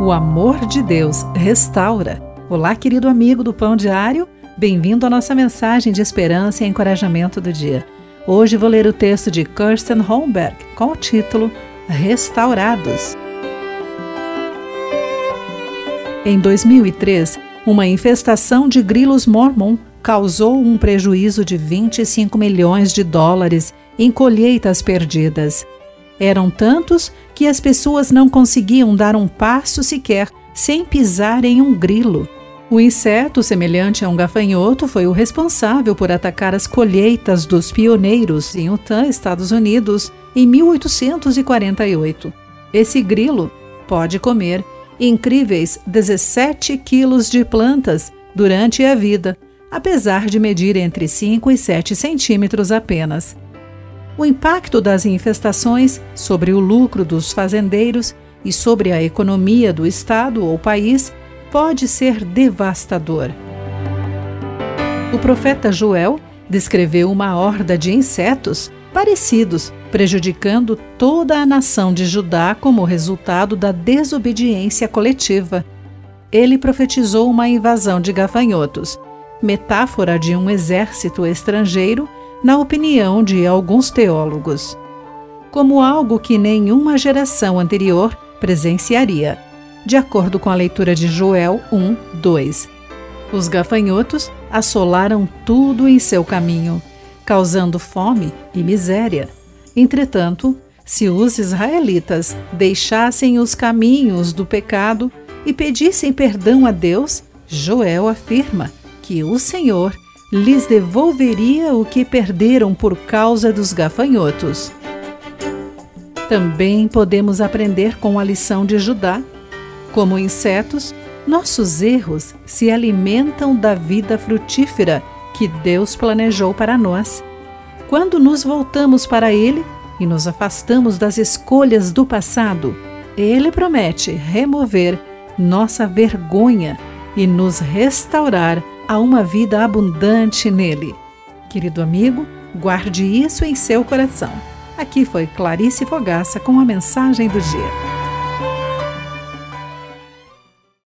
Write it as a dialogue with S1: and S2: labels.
S1: O amor de Deus restaura. Olá, querido amigo do Pão Diário. Bem-vindo à nossa mensagem de esperança e encorajamento do dia. Hoje vou ler o texto de Kirsten Holmberg com o título Restaurados. Em 2003, uma infestação de grilos mormon causou um prejuízo de 25 milhões de dólares em colheitas perdidas. Eram tantos que as pessoas não conseguiam dar um passo sequer sem pisar em um grilo. O inseto, semelhante a um gafanhoto, foi o responsável por atacar as colheitas dos pioneiros em Utah, Estados Unidos, em 1848. Esse grilo pode comer incríveis 17 quilos de plantas durante a vida, apesar de medir entre 5 e 7 centímetros apenas. O impacto das infestações sobre o lucro dos fazendeiros e sobre a economia do estado ou país pode ser devastador. O profeta Joel descreveu uma horda de insetos parecidos, prejudicando toda a nação de Judá como resultado da desobediência coletiva. Ele profetizou uma invasão de gafanhotos, metáfora de um exército estrangeiro na opinião de alguns teólogos, como algo que nenhuma geração anterior presenciaria, de acordo com a leitura de Joel 1, 2. Os gafanhotos assolaram tudo em seu caminho, causando fome e miséria. Entretanto, se os israelitas deixassem os caminhos do pecado e pedissem perdão a Deus, Joel afirma que o Senhor lhes devolveria o que perderam por causa dos gafanhotos. Também podemos aprender com a lição de Judá. Como insetos, nossos erros se alimentam da vida frutífera que Deus planejou para nós. Quando nos voltamos para Ele e nos afastamos das escolhas do passado, Ele promete remover nossa vergonha e nos restaurar a uma vida abundante nele. Querido amigo, guarde isso em seu coração. Aqui foi Clarice Fogaça com a mensagem do dia.